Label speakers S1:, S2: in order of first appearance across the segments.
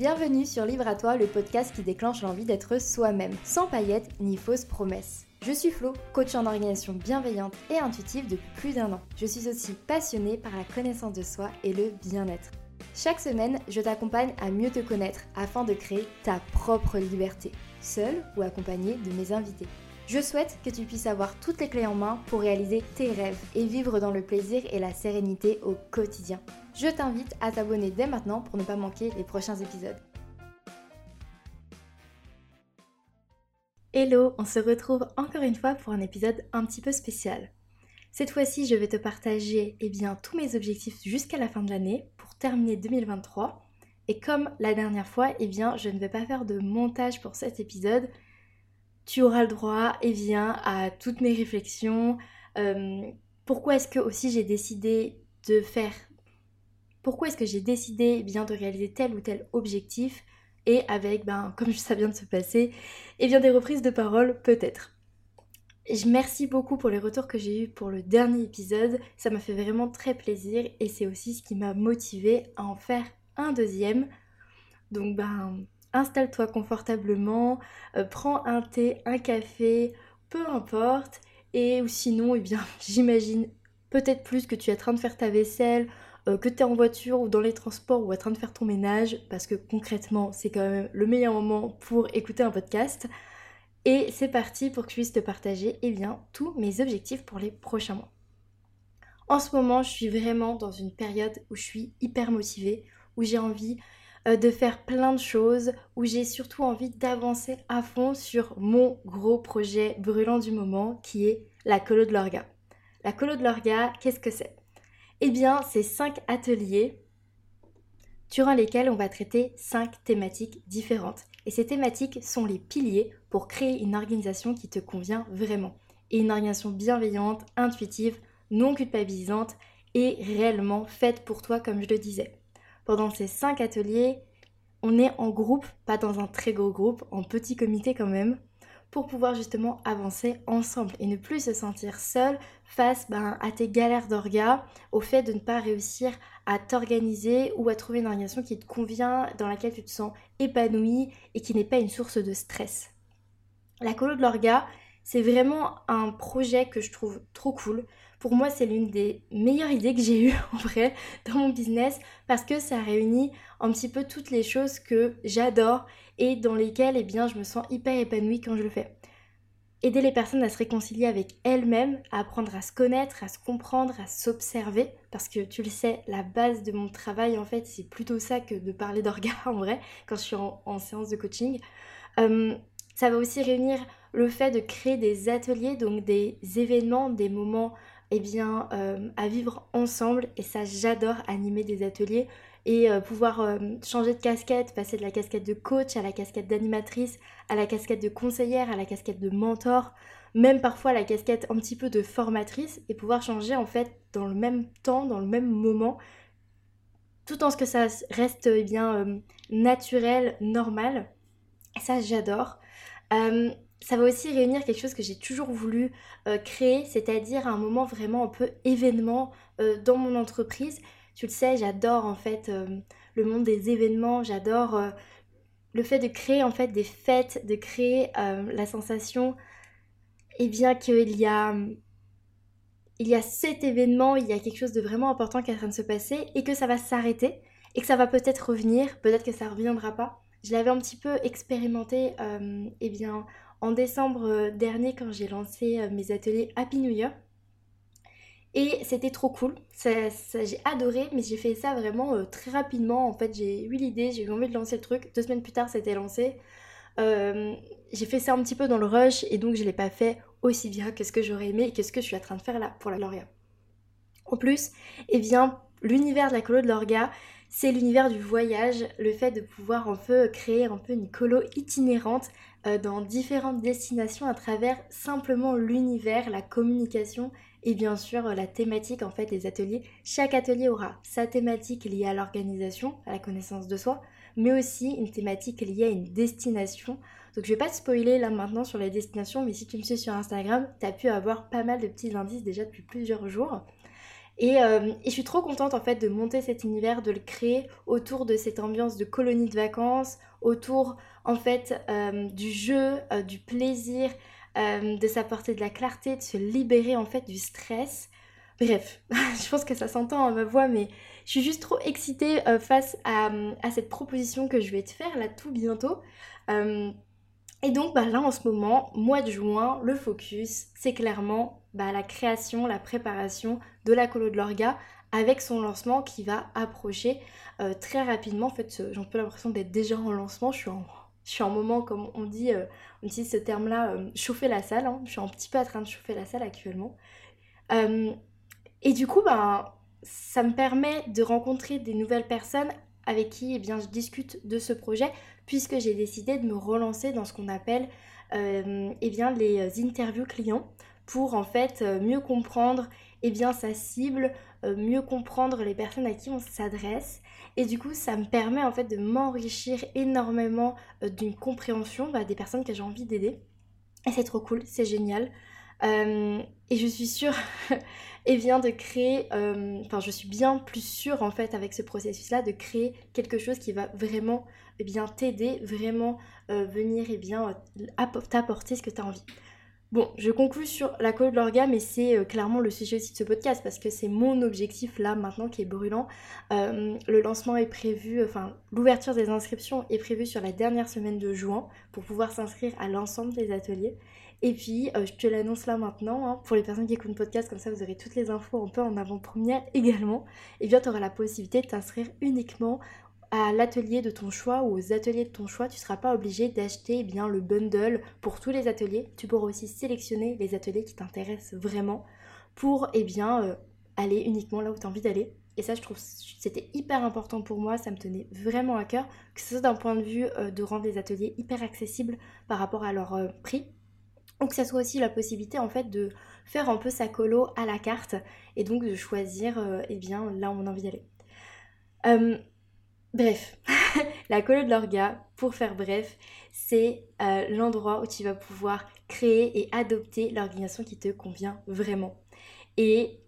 S1: Bienvenue sur Livre à toi, le podcast qui déclenche l'envie d'être soi-même, sans paillettes ni fausses promesses. Je suis Flo, coach en organisation bienveillante et intuitive depuis plus d'un an. Je suis aussi passionnée par la connaissance de soi et le bien-être. Chaque semaine, je t'accompagne à mieux te connaître afin de créer ta propre liberté, seule ou accompagnée de mes invités. Je souhaite que tu puisses avoir toutes les clés en main pour réaliser tes rêves et vivre dans le plaisir et la sérénité au quotidien. Je t'invite à t'abonner dès maintenant pour ne pas manquer les prochains épisodes. Hello, on se retrouve encore une fois pour un épisode un petit peu spécial. Cette fois-ci, je vais te partager eh bien, tous mes objectifs jusqu'à la fin de l'année pour terminer 2023. Et comme la dernière fois, eh bien, je ne vais pas faire de montage pour cet épisode, tu auras le droit et eh à toutes mes réflexions. Euh, pourquoi est-ce que aussi j'ai décidé de faire Pourquoi est-ce que j'ai décidé eh bien de réaliser tel ou tel objectif et avec, ben, comme ça vient de se passer, et eh bien des reprises de parole peut-être. Je merci beaucoup pour les retours que j'ai eus pour le dernier épisode, ça m'a fait vraiment très plaisir et c'est aussi ce qui m'a motivé à en faire un deuxième. Donc ben installe-toi confortablement, euh, prends un thé, un café, peu importe. Et ou sinon, eh bien, j'imagine peut-être plus que tu es en train de faire ta vaisselle, euh, que tu es en voiture ou dans les transports ou en train de faire ton ménage, parce que concrètement, c'est quand même le meilleur moment pour écouter un podcast. Et c'est parti pour que je puisse te partager eh bien, tous mes objectifs pour les prochains mois. En ce moment, je suis vraiment dans une période où je suis hyper motivée, où j'ai envie euh, de faire plein de choses, où j'ai surtout envie d'avancer à fond sur mon gros projet brûlant du moment qui est la colo de l'orga. La colo de l'orga, qu'est-ce que c'est? Eh bien, c'est cinq ateliers durant lesquels on va traiter cinq thématiques différentes. Et ces thématiques sont les piliers pour créer une organisation qui te convient vraiment. Et une organisation bienveillante, intuitive, non culpabilisante et réellement faite pour toi comme je le disais pendant ces cinq ateliers, on est en groupe, pas dans un très gros groupe, en petit comité quand même, pour pouvoir justement avancer ensemble et ne plus se sentir seul face ben, à tes galères d'orga, au fait de ne pas réussir à t'organiser ou à trouver une organisation qui te convient, dans laquelle tu te sens épanoui et qui n'est pas une source de stress. La colo de l'orga, c'est vraiment un projet que je trouve trop cool pour moi, c'est l'une des meilleures idées que j'ai eues en vrai dans mon business parce que ça réunit un petit peu toutes les choses que j'adore et dans lesquelles eh bien, je me sens hyper épanouie quand je le fais. Aider les personnes à se réconcilier avec elles-mêmes, à apprendre à se connaître, à se comprendre, à s'observer, parce que tu le sais, la base de mon travail en fait, c'est plutôt ça que de parler d'orgas en vrai, quand je suis en, séance de coaching. Euh, ça va aussi réunir le fait de créer des ateliers, donc des événements, des moments eh bien, euh, à vivre ensemble. Et ça, j'adore animer des ateliers et euh, pouvoir euh, changer de casquette, passer de la casquette de coach à la casquette d'animatrice, à la casquette de conseillère, à la casquette de mentor, même parfois la casquette un petit peu de formatrice et pouvoir changer en fait dans le même temps, dans le même moment, tout en ce que ça reste eh bien naturel, normal. Ça, j'adore ça va aussi réunir quelque chose que j'ai toujours voulu euh, créer, c'est-à-dire un moment vraiment un peu événement euh, dans mon entreprise. Tu le sais, j'adore en fait euh, le monde des événements, j'adore le fait de créer en fait des fêtes, de créer la sensation, et eh bien qu'il y a il y a cet événement, il y a quelque chose de vraiment important qui est en train de se passer et que ça va s'arrêter et que ça va peut-être revenir, peut-être que ça reviendra pas. Je l'avais un petit peu expérimenté eh bien en décembre euh, dernier quand j'ai lancé euh, mes ateliers Happy New Year. Et c'était trop cool, j'ai adoré, mais j'ai fait ça vraiment euh, très rapidement. En fait, j'ai eu l'idée, j'ai eu envie de lancer le truc. Deux semaines plus tard, c'était lancé. j'ai fait ça un petit peu dans le rush et donc je l'ai pas fait aussi bien que ce que j'aurais aimé et que ce que je suis en train de faire là pour la Lauria. En plus, eh bien, l'univers de la colo de l'orga, c'est l'univers du voyage, le fait de pouvoir un peu créer un peu une colo itinérante dans différentes destinations à travers simplement l'univers, la communication et bien sûr la thématique en fait des ateliers. Chaque atelier aura sa thématique liée à l'organisation, à la connaissance de soi, mais aussi une thématique liée à une destination. Donc je vais pas te spoiler là maintenant sur les destinations, mais si tu me suis sur Instagram, tu as pu avoir pas mal de petits indices déjà depuis plusieurs jours. Euh, et, je suis trop contente en fait de monter cet univers, de le créer autour de cette ambiance de colonie de vacances, autour en fait euh, du jeu, euh, du plaisir, de s'apporter de la clarté, de se libérer en fait du stress. Bref, je pense que ça s'entend à ma voix, mais je suis juste trop excitée face à, à, cette proposition que je vais te faire là tout bientôt. et donc bah, là en ce moment, mois de juin, le focus, c'est clairement bah, la création, la préparation de la colo de l'orga avec son lancement qui va approcher euh, très rapidement. En fait, j'ai un peu l'impression d'être déjà en lancement. Je suis en, je moment, comme on dit, euh, on utilise ce terme-là, euh, chauffer la salle. Hein. Je suis un petit peu en train de chauffer la salle actuellement. et du coup, ben, ça me permet de rencontrer des nouvelles personnes avec qui eh je discute de ce projet, puisque j'ai décidé de me relancer dans ce qu'on appelle eh bien, les interviews clients pour en fait euh, mieux comprendre eh bien, sa cible, euh, mieux comprendre les personnes à qui on s'adresse. Et du coup, ça me permet en fait de m'enrichir énormément euh, d'une compréhension bah, des personnes que j'ai envie d'aider. Et c'est trop cool, c'est génial. et je suis sûre, et bien de créer, enfin je suis bien plus sûre en fait avec ce processus-là de créer quelque chose qui va vraiment eh bien t'aider, vraiment venir et bien t'apporter ce que tu as envie. Bon, je conclue sur la colo de l'orga, mais c'est euh, clairement le sujet aussi de ce podcast parce que c'est mon objectif là maintenant qui est brûlant. Euh, le lancement est prévu, enfin l'ouverture des inscriptions est prévue sur la dernière semaine de juin pour pouvoir s'inscrire à l'ensemble des ateliers. Et puis, euh, je te l'annonce là maintenant, hein, pour les personnes qui écoutent le podcast, comme ça vous aurez toutes les infos un peu en avant-première également. Et bien, tu auras la possibilité de t'inscrire uniquement à l'atelier de ton choix ou aux ateliers de ton choix, tu ne seras pas obligé d'acheter eh le bundle pour tous les ateliers. Tu pourras aussi sélectionner les ateliers qui t'intéressent vraiment pour eh bien euh, aller uniquement là où tu as envie d'aller. Et ça, je trouve c'était hyper important pour moi, ça me tenait vraiment à cœur, que ce soit d'un point de vue euh, de rendre les ateliers hyper accessibles par rapport à leur euh, prix, ou que ça soit aussi la possibilité en fait de faire un peu sa colo à la carte et donc de choisir eh bien là où on a envie d'aller. Bref, la colo de l'orga, pour faire bref, c'est euh, l'endroit où tu vas pouvoir créer et adopter l'organisation qui te convient vraiment. Et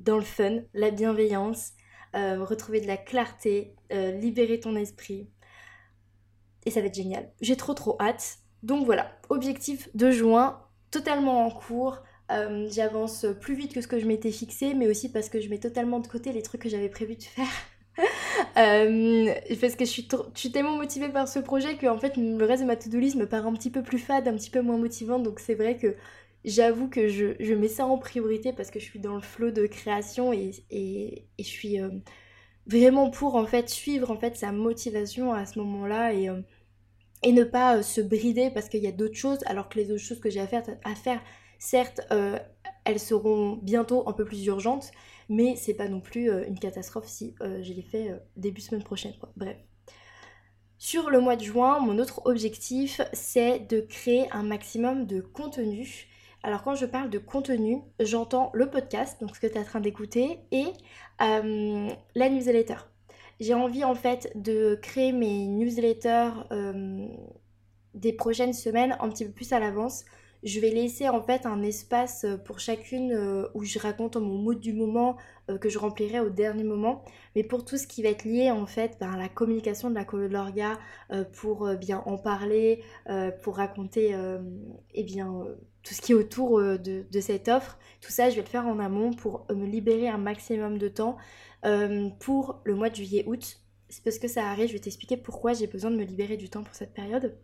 S1: dans le fun, la bienveillance, euh, retrouver de la clarté, euh, libérer ton esprit. Et ça va être génial. J'ai trop trop hâte. Donc voilà, objectif de juin, totalement en cours. J'avance plus vite que ce que je m'étais fixé, mais aussi parce que je mets totalement de côté les trucs que j'avais prévu de faire. Euh, parce que je suis, tellement motivée par ce projet que en fait le reste de ma to-do list me paraît un petit peu plus fade, un petit peu moins motivante. Donc c'est vrai que j'avoue que je, mets ça en priorité parce que je suis dans le flot de création et, je suis euh, vraiment pour en fait suivre en fait sa motivation à ce moment-là et, euh, ne pas se brider parce qu'il y a d'autres choses alors que les autres choses que j'ai à faire certes elles seront bientôt un peu plus urgentes mais c'est pas non plus euh, une catastrophe si euh, je l'ai fait euh, début semaine prochaine. Bref. Sur le mois de juin, mon autre objectif, c'est de créer un maximum de contenu. Alors quand je parle de contenu, j'entends le podcast, donc ce que tu es en train d'écouter, et la newsletter. J'ai envie en fait de créer mes newsletters des prochaines semaines un petit peu plus à l'avance je vais laisser en fait un espace euh, pour chacune euh, où je raconte mon mood du moment euh, que je remplirai au dernier moment. Mais pour tout ce qui va être lié en fait ben, à la communication de la colo de l'orga, pour bien en parler, pour raconter eh bien, tout ce qui est autour de, de, cette offre, tout ça je vais le faire en amont pour me libérer un maximum de temps pour le mois de juillet-août. C'est parce que ça arrive, je vais t'expliquer pourquoi j'ai besoin de me libérer du temps pour cette période.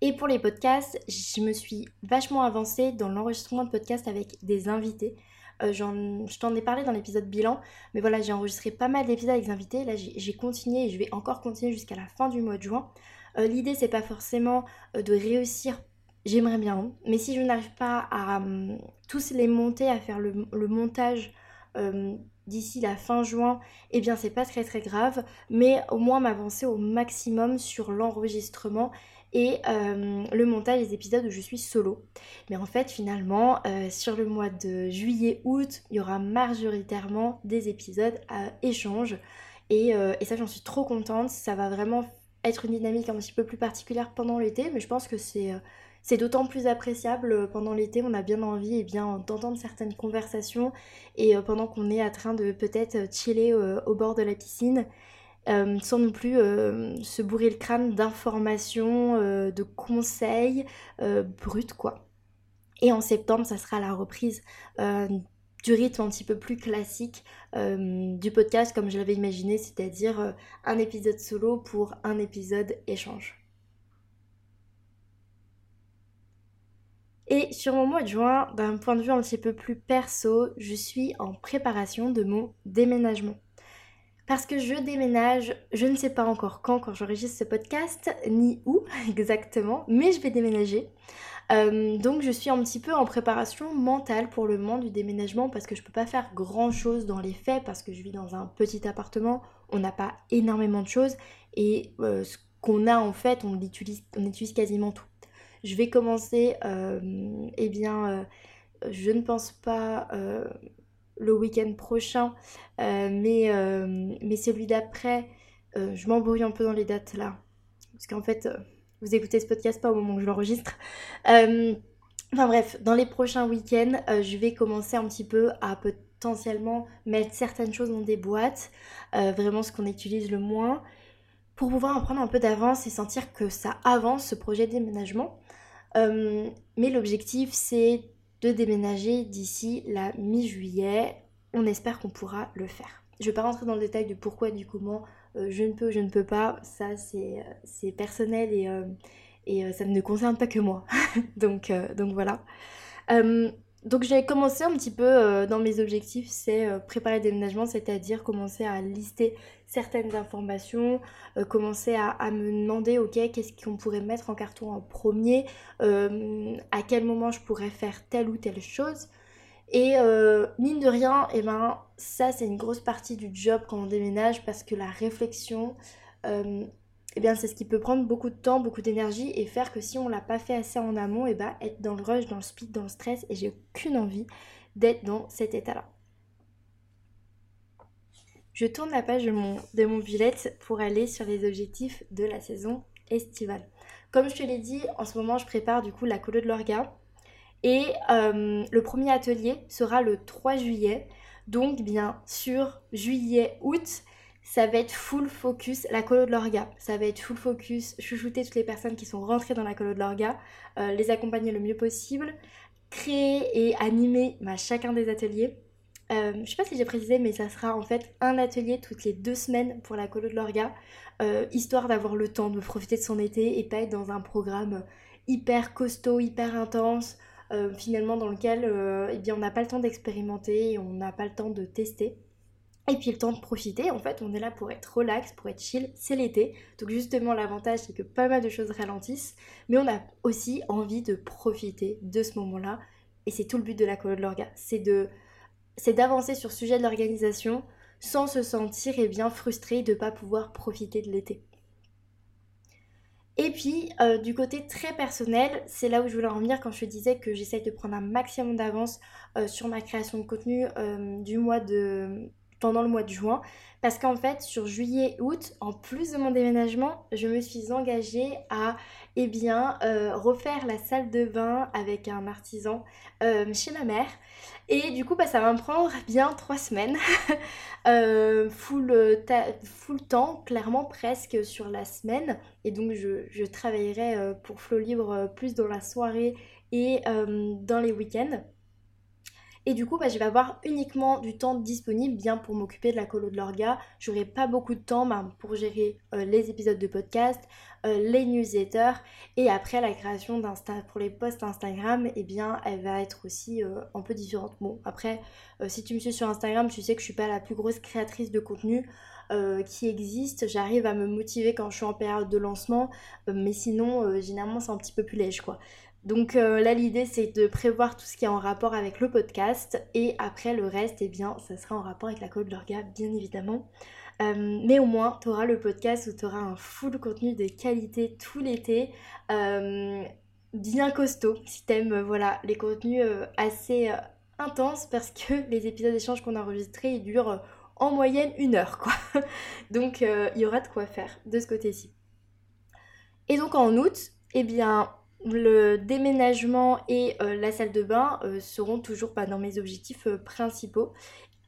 S1: Et pour les podcasts, je me suis vachement avancée dans l'enregistrement de podcasts avec des invités. Euh, je t'en ai parlé dans l'épisode bilan, mais voilà, j'ai enregistré pas mal d'épisodes avec des invités. Là, j'ai continué et je vais encore continuer jusqu'à la fin du mois de juin. Euh, l'idée, c'est pas forcément euh, de réussir, j'aimerais bien, mais si je n'arrive pas à hum, tous les monter, à faire le, montage hum, d'ici la fin juin, eh bien c'est pas très très grave, mais au moins m'avancer au maximum sur l'enregistrement et euh, le montage des épisodes où je suis solo. Mais en fait, finalement, euh, sur le mois de juillet-août, il y aura majoritairement des épisodes à échange. Et, euh, et ça, j'en suis trop contente. Ça va vraiment être une dynamique un petit peu plus particulière pendant l'été, mais je pense que c'est C'est d'autant plus appréciable pendant l'été, on a bien envie eh bien d'entendre certaines conversations et pendant qu'on est en train de peut-être chiller au bord de la piscine euh, sans non plus euh, se bourrer le crâne d'informations, euh, de conseils bruts quoi. Et en septembre, ça sera la reprise du rythme un petit peu plus classique du podcast comme je l'avais imaginé, c'est-à-dire un épisode solo pour un épisode échange. Et sur mon mois de juin, d'un point de vue un petit peu plus perso, je suis en préparation de mon déménagement. Parce que je déménage, je ne sais pas encore quand, quand j'enregistre ce podcast, ni où exactement, mais je vais déménager. Euh, donc je suis un petit peu en préparation mentale pour le moment du déménagement parce que je peux pas faire grand chose dans les faits parce que je vis dans un petit appartement, on n'a pas énormément de choses et euh, ce qu'on a en fait on utilise, quasiment tout. Je vais commencer, euh, eh bien, je ne pense pas le week-end prochain, euh, mais, euh, mais celui d'après, euh, je m'embrouille un peu dans les dates là. Parce qu'en fait, vous écoutez ce podcast pas au moment où je l'enregistre. enfin bref, dans les prochains week-ends, je vais commencer un petit peu à potentiellement mettre certaines choses dans des boîtes, vraiment ce qu'on utilise le moins, pour pouvoir en prendre un peu d'avance et sentir que ça avance ce projet de déménagement. mais l'objectif, c'est de déménager d'ici la mi-juillet. On espère qu'on pourra le faire. Je ne vais pas rentrer dans le détail du pourquoi, du comment, euh, je ne peux, je ne peux pas. Ça, c'est euh, personnel et, euh, ça ne concerne pas que moi. donc, donc voilà. Donc j'ai commencé un petit peu euh, dans mes objectifs, c'est euh, préparer le déménagement, c'est-à-dire commencer à lister certaines informations, euh, commencer à, me demander, ok, qu'est-ce qu'on pourrait mettre en carton en premier, à quel moment je pourrais faire telle ou telle chose. Et mine de rien, et eh ben, ça c'est une grosse partie du job quand on déménage parce que la réflexion, eh bien c'est ce qui peut prendre beaucoup de temps, beaucoup d'énergie et faire que si on l'a pas fait assez en amont, eh ben être dans le rush, dans le speed, dans le stress et j'ai aucune envie d'être dans cet état-là. Je tourne la page de mon, de pour aller sur les objectifs de la saison estivale. Comme je te l'ai dit, en ce moment je prépare du coup la colo de l'orga et euh, le premier atelier sera le 3 juillet. Donc bien sûr, juillet-août, ça va être full focus, la colo de l'orga, ça va être full focus, chouchouter toutes les personnes qui sont rentrées dans la colo de l'orga, euh, les accompagner le mieux possible, créer et animer bah, chacun des ateliers. Euh, je sais pas si j'ai précisé, mais ça sera en fait un atelier toutes les deux semaines pour la colo de l'orga, euh, histoire d'avoir le temps de profiter de son été et pas être dans un programme hyper costaud, hyper intense, finalement dans lequel eh bien, on n'a pas le temps d'expérimenter et on n'a pas le temps de tester. Et puis le temps de profiter, en fait, on est là pour être relax, pour être chill, c'est l'été. Donc justement, l'avantage, c'est que pas mal de choses ralentissent, mais on a aussi envie de profiter de ce moment-là. Et c'est tout le but de la colo de l'orga, c'est d'avancer sur le sujet de l'organisation sans se sentir eh bien frustré de ne pas pouvoir profiter de l'été. Et puis, euh, du côté très personnel, c'est là où je voulais en venir quand je disais que j'essaye de prendre un maximum d'avance euh, sur ma création de contenu euh, du mois de, pendant le mois de juin. Parce qu'en fait, sur juillet-août, en plus de mon déménagement, je me suis engagée à eh bien, euh, refaire la salle de bain avec un artisan euh, chez ma mère. Et du coup, bah, ça va me prendre bien trois semaines. euh, full, full temps, clairement presque sur la semaine. Et donc, je, je travaillerai pour Flow Libre plus dans la soirée et dans les week-ends. Et du coup, bah, je vais avoir uniquement du temps disponible bien pour m'occuper de la colo de l'orga. J'aurai pas beaucoup de temps bah, pour gérer euh, les épisodes de podcast, euh, les newsletters et après la création d'Insta pour les posts Instagram, eh bien, elle va être aussi euh, un peu différente. Bon, après, si tu me suis sur Instagram, tu sais que je suis pas la plus grosse créatrice de contenu. qui existe, j'arrive à me motiver quand je suis en période de lancement, mais sinon généralement c'est un petit peu plus léger quoi. Donc euh, là l'idée c'est de prévoir tout ce qui est en rapport avec le podcast et après le reste eh bien ça sera en rapport avec la code de l'orga bien évidemment. Euh, mais au moins tu le podcast où tu auras un full contenu de qualité tout l'été. Euh, bien costaud si t'aimes voilà les contenus assez intenses parce que les épisodes d'échange qu'on a enregistrés ils durent en moyenne une heure quoi. donc il y aura de quoi faire de ce côté-ci. Et donc en août, eh bien le déménagement et la salle de bain seront toujours pas dans mes objectifs principaux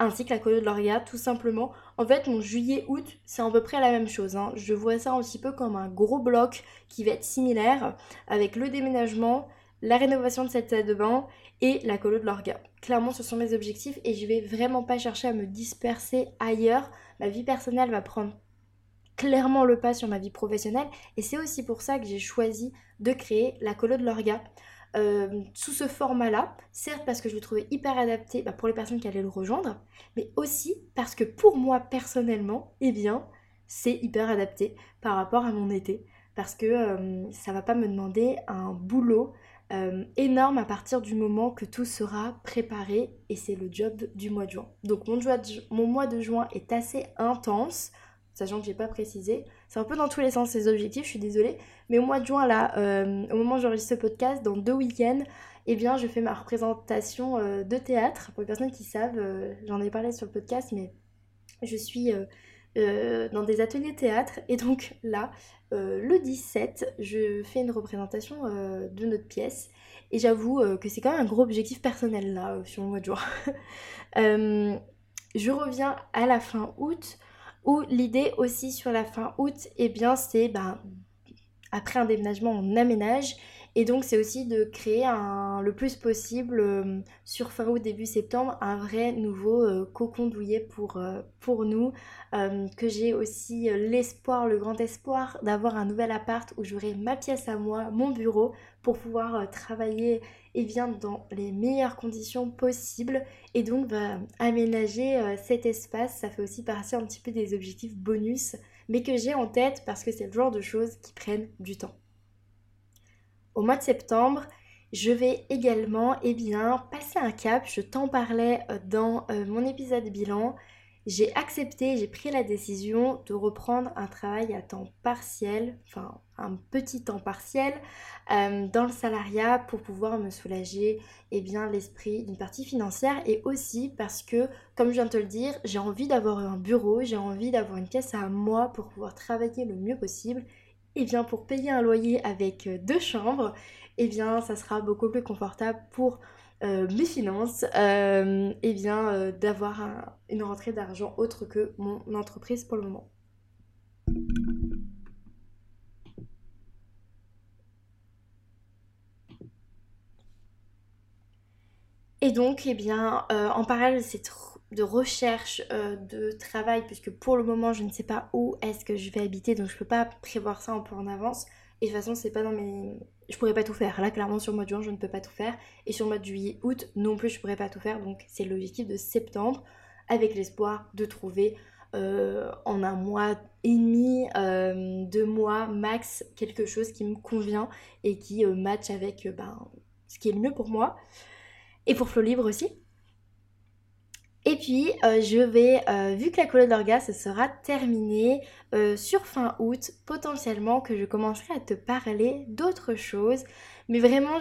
S1: ainsi que la colo de l'orga, tout simplement. En fait, mon juillet-août, c'est à peu près la même chose. Hein. Je vois ça un petit peu comme un gros bloc qui va être similaire avec le déménagement, la rénovation de cette salle de bain et la colo de l'orga. Clairement, ce sont mes objectifs et je vais vraiment pas chercher à me disperser ailleurs. Ma vie personnelle va prendre clairement le pas sur ma vie professionnelle et c'est aussi pour ça que j'ai choisi de créer la colo de l'orga. Euh, sous ce format-là, certes parce que je le trouvais hyper adapté bah, pour les personnes qui allaient le rejoindre, mais aussi parce que pour moi personnellement, eh bien, c'est hyper adapté par rapport à mon été, parce que euh, ça va pas me demander un boulot euh, énorme à partir du moment que tout sera préparé et c'est le job du mois de juin. Donc mon, mon mois de juin est assez intense, sachant que j'ai pas précisé. C'est un peu dans tous les sens ces objectifs, je suis désolée. Mais au mois de juin, là, euh, au moment où j'enregistre ce podcast, dans deux week-ends, eh bien, je fais ma représentation euh, de théâtre. Pour les personnes qui savent, euh, j'en ai parlé sur le podcast, mais je suis dans des ateliers théâtre. Et donc là, le 17, je fais une représentation de notre pièce. Et j'avoue que c'est quand même un gros objectif personnel là, sur le mois de juin. je reviens à la fin août. Où l'idée aussi sur la fin août, eh bien c'est ben, après un déménagement on aménage et donc c'est aussi de créer un, le plus possible euh, sur fin août, début septembre, un vrai nouveau euh, cocon douillet pour, euh, pour nous. que j'ai aussi l'espoir, le grand espoir d'avoir un nouvel appart où j'aurai ma pièce à moi, mon bureau, pour pouvoir travailler et bien dans les meilleures conditions possibles et donc va aménager cet espace. Ça fait aussi partie un petit peu des objectifs bonus mais que j'ai en tête parce que c'est le genre de choses qui prennent du temps. Au mois de septembre, je vais également eh bien, passer un cap, je t'en parlais euh, dans euh, mon épisode bilan. J'ai accepté, j'ai pris la décision de reprendre un travail à temps partiel, enfin un petit temps partiel, euh, dans le salariat pour pouvoir me soulager eh bien, l'esprit d'une partie financière et aussi parce que, comme je viens de te le dire, j'ai envie d'avoir un bureau, j'ai envie d'avoir une pièce à moi pour pouvoir travailler le mieux possible. Et eh bien pour payer un loyer avec euh, deux chambres, eh bien ça sera beaucoup plus confortable pour euh, mes finances, euh, et eh bien d'avoir une rentrée d'argent autre que mon entreprise pour le moment. Et donc, eh bien, en parallèle, c'est trop de recherche euh, de travail puisque pour le moment je ne sais pas où est-ce que je vais habiter donc je peux pas prévoir ça un peu en avance et de toute façon c'est pas dans mes je pourrais pas tout faire. Là clairement sur le mois de juin je ne peux pas tout faire. Et sur le mois de juillet août non plus je pourrais pas tout faire. Donc c'est l'objectif de septembre avec l'espoir de trouver euh, en un mois et demi, euh, deux mois max quelque chose qui me convient et qui match avec ben, ce qui est le mieux pour moi. Et pour Flow Libre aussi et puis, euh, je vais, euh, vu que la colo d'orga, ce sera terminé euh, sur fin août, potentiellement que je commencerai à te parler d'autres choses. Mais vraiment,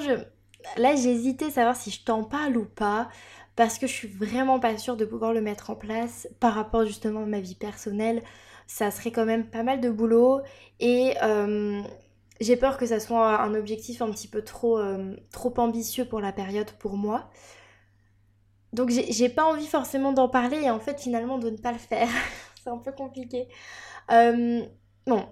S1: là, j'hésitais à savoir si je t'en parle ou pas, parce que je suis vraiment pas sûre de pouvoir le mettre en place par rapport justement à ma vie personnelle. Ça serait quand même pas mal de boulot et j'ai peur que ça soit un objectif un petit peu trop ambitieux pour la période pour moi. Donc j'ai pas envie forcément d'en parler et en fait finalement de ne pas le faire. c'est un peu compliqué. Euh, bon,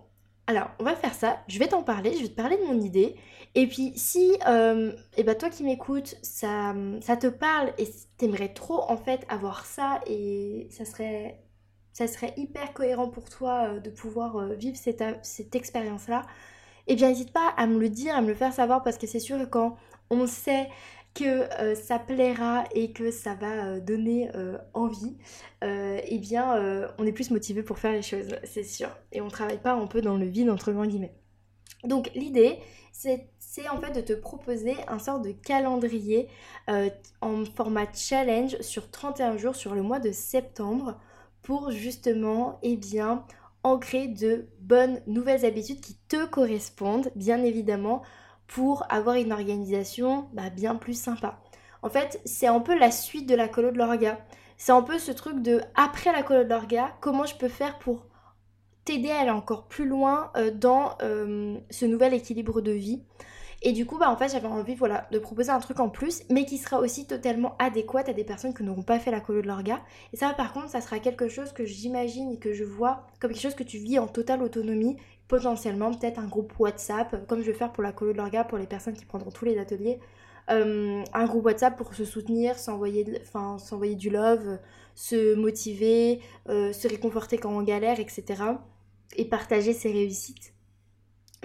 S1: alors on va faire ça. Je vais t'en parler, je vais te parler de mon idée. Et puis si et euh, eh ben toi qui m'écoutes, ça, te parle et t'aimerais trop en fait avoir ça et ça serait, ça serait hyper cohérent pour toi euh, de pouvoir vivre cette, cette expérience-là, et eh bien n'hésite pas à me le dire, à me le faire savoir parce que c'est sûr que quand on sait que euh, ça plaira et que ça va euh, donner euh, envie, eh bien on est plus motivé pour faire les choses, c'est sûr. Et on travaille pas un peu dans le vide entre guillemets. Donc l'idée, c'est en fait de te proposer un sort de calendrier en format challenge sur 31 jours sur le mois de septembre pour justement, eh bien, ancrer de bonnes nouvelles habitudes qui te correspondent, bien évidemment, pour avoir une organisation bah, bien plus sympa. En fait, c'est un peu la suite de la colo de l'orga. C'est un peu ce truc de après la colo de l'orga, comment je peux faire pour t'aider à aller encore plus loin euh, dans euh, ce nouvel équilibre de vie. Et du coup, bah, en fait, j'avais envie voilà, de proposer un truc en plus, mais qui sera aussi totalement adéquat à des personnes qui n'auront pas fait la colo de l'orga. Et ça, par contre, ça sera quelque chose que j'imagine et que je vois comme quelque chose que tu vis en totale autonomie. Potentiellement, peut-être un groupe WhatsApp, comme je vais faire pour la colo de l'orga pour les personnes qui prendront tous les ateliers. Euh, un groupe WhatsApp pour se soutenir, s'envoyer du love, se motiver, euh, se réconforter quand on galère, etc. Et partager ses réussites.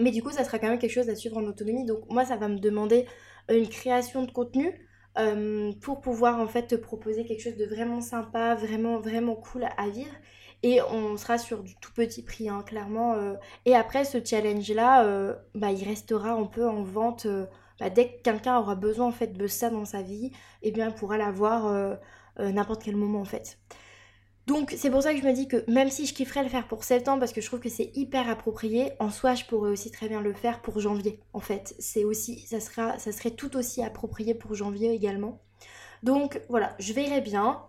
S1: Mais du coup, ça sera quand même quelque chose à suivre en autonomie. Donc moi, ça va me demander une création de contenu euh, pour pouvoir en fait te proposer quelque chose de vraiment sympa, vraiment vraiment cool à vivre. Et on sera sur du tout petit prix, hein, clairement. Euh. Et après, ce challenge-là, euh, bah, il restera un peu en vente. Bah, dès que quelqu'un aura besoin en fait de ça dans sa vie, eh bien, il pourra l'avoir n'importe quel moment en fait. Donc c'est pour ça que je me dis que même si je kifferais le faire pour septembre parce que je trouve que c'est hyper approprié, en soi je pourrais aussi très bien le faire pour janvier en fait. C'est aussi ça sera ça serait tout aussi approprié pour janvier également. Donc voilà, je verrai bien.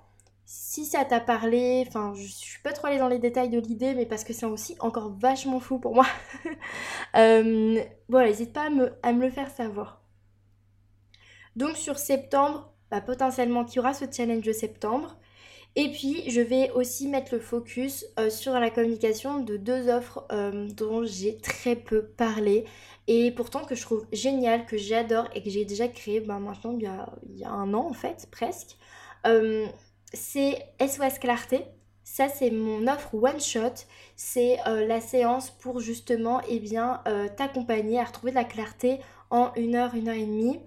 S1: Si ça t'a parlé, enfin je suis pas trop allée dans les détails de l'idée mais parce que c'est aussi encore vachement flou pour moi. euh, voilà, n'hésite pas à me, à me le faire savoir. Donc sur septembre, bah, potentiellement qu'il y aura ce challenge de septembre. Et puis, je vais aussi mettre le focus euh, sur la communication de deux offres euh, dont j'ai très peu parlé et pourtant que je trouve génial, que j'adore et que j'ai déjà créé ben, maintenant il y, a, un an en fait, presque. Euh, c'est SOS Clarté. Ça, c'est mon offre one shot. C'est la séance pour justement eh bien, t'accompagner à retrouver de la clarté en une heure, une heure et demie.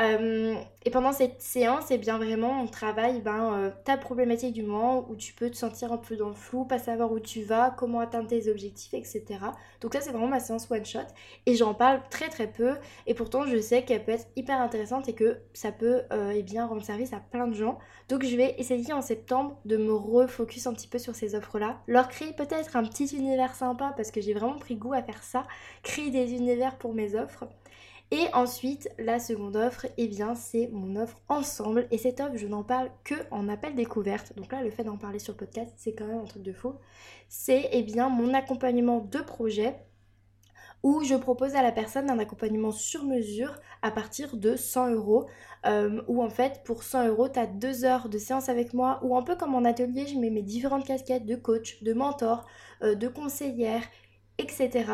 S1: Euh, et pendant cette séance, et eh bien vraiment, on travaille ben, euh, ta problématique du moment où tu peux te sentir un peu dans le flou, pas savoir où tu vas, comment atteindre tes objectifs, etc. Donc ça, c'est vraiment ma séance one shot. Et j'en parle très très peu. Et pourtant, je sais qu'elle peut être hyper intéressante et que ça peut euh, eh bien, rendre service à plein de gens. Donc je vais essayer en septembre de me refocus un petit peu sur ces offres-là. Leur créer peut-être un petit univers sympa parce que j'ai vraiment pris goût à faire ça. Créer des univers pour mes offres. Et ensuite, la seconde offre, eh bien, c'est mon offre ensemble. Et cette offre, je n'en parle que en appel découverte. Donc là, le fait d'en parler sur podcast, c'est quand même un truc de faux. C'est, eh bien, mon accompagnement de projet où je propose à la personne un accompagnement sur mesure à partir de 100 euros. Euh, où en fait, pour 100 euros, tu as deux heures de séance avec moi, ou un peu comme en atelier, je mets mes différentes casquettes de coach, de mentor, euh, de conseillère, etc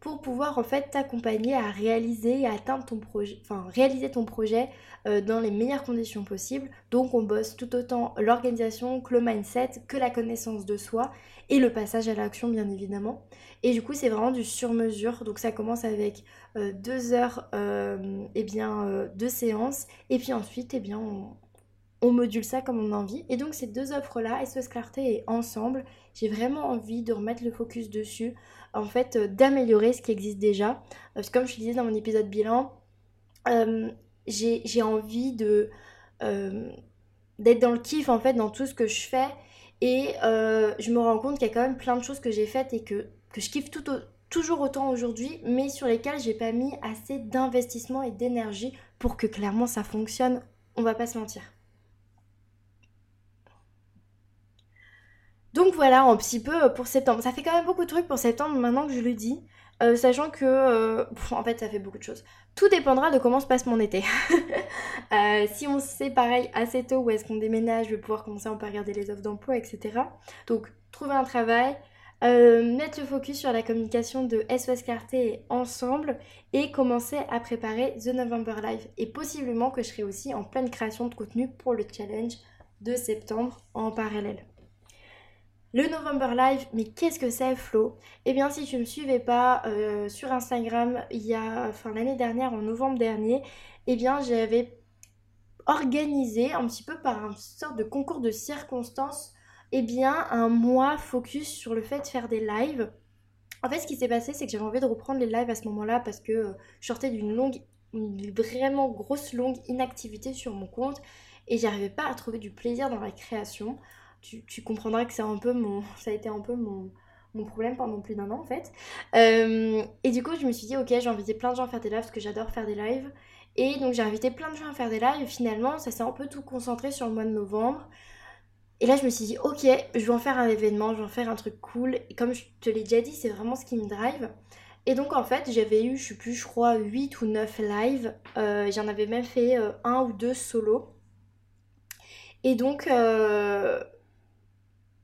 S1: pour pouvoir en fait t'accompagner à réaliser et atteindre ton projet, enfin réaliser ton projet euh, dans les meilleures conditions possibles. Donc on bosse tout autant l'organisation que le mindset, que la connaissance de soi et le passage à l'action bien évidemment. Et du coup c'est vraiment du sur-mesure. Donc ça commence avec euh, deux heures euh, eh bien, de séance et puis ensuite eh bien on, module ça comme on a envie. Et donc ces deux offres-là, SOS Clarté et Ensemble, j'ai vraiment envie de remettre le focus dessus, en fait euh, d'améliorer ce qui existe déjà. Que comme je disais dans mon épisode bilan, euh, j'ai envie de euh, d'être dans le kiff en fait dans tout ce que je fais. Et je me rends compte qu'il y a quand même plein de choses que j'ai faites et que, je kiffe toujours autant aujourd'hui, mais sur lesquelles j'ai pas mis assez d'investissement et d'énergie pour que clairement ça fonctionne. On va pas se mentir. Donc voilà un petit peu euh, pour septembre. Ça fait quand même beaucoup de trucs pour septembre maintenant que je le dis. Euh, sachant que, euh, en fait, ça fait beaucoup de choses. Tout dépendra de comment se passe mon été. si on sait pareil assez tôt où est-ce qu'on déménage, je vais pouvoir commencer à regarder les offres d'emploi, etc. Donc, trouver un travail, mettre le focus sur la communication de SOS Clarté ensemble et commencer à préparer The November Live. Et possiblement que je serai aussi en pleine création de contenu pour le challenge de septembre en parallèle. Le November Live, mais qu'est-ce que c'est Flo? Eh bien si tu ne me suivais pas euh, sur Instagram il y a l'année dernière en novembre dernier, eh bien j'avais organisé un petit peu par une sorte de concours de circonstances eh bien un mois focus sur le fait de faire des lives. En fait ce qui s'est passé c'est que j'avais envie de reprendre les lives à ce moment-là parce que euh, je sortais d'une longue une vraiment grosse longue inactivité sur mon compte et j'arrivais pas à trouver du plaisir dans la création tu, comprendras que c'est un peu mon, ça a été un peu mon, problème pendant plus d'un an en fait. Euh, et du coup, je me suis dit, ok, j'ai invité plein de gens à faire des lives parce que j'adore faire des lives. Et donc, j'ai invité plein de gens à faire des lives. Finalement, ça s'est un peu tout concentré sur le mois de novembre. Et là, je me suis dit, ok, je vais en faire un événement, je vais en faire un truc cool. Et comme je te l'ai déjà dit, c'est vraiment ce qui me drive. Et donc en fait, j'avais eu, je sais plus, je crois 8 ou 9 lives. Euh, J'en avais même fait euh, un ou deux solo. Et donc,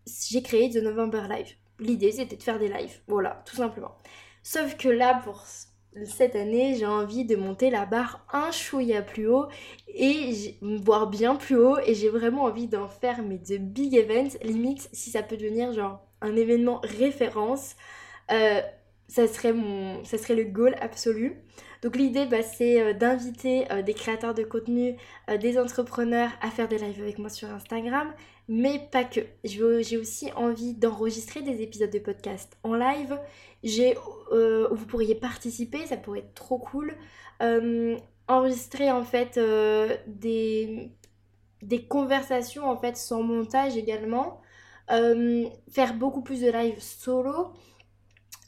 S1: j'ai créé The November Live. L'idée, c'était de faire des lives. Voilà, tout simplement. Sauf que là, pour cette année, j'ai envie de monter la barre un chouïa plus haut et voire bien plus haut. Et j'ai vraiment envie d'en faire mes deux big events. Limite, si ça peut devenir genre un événement référence. Euh, ça serait, mon, ça serait le goal absolu. Donc l'idée, bah, c'est euh, d'inviter euh, des créateurs de contenu, des entrepreneurs à faire des lives avec moi sur Instagram, mais pas que. J'ai aussi envie d'enregistrer des épisodes de podcast en live. Où vous pourriez participer, ça pourrait être trop cool. enregistrer en fait des, des conversations en fait sans montage également. faire beaucoup plus de lives solo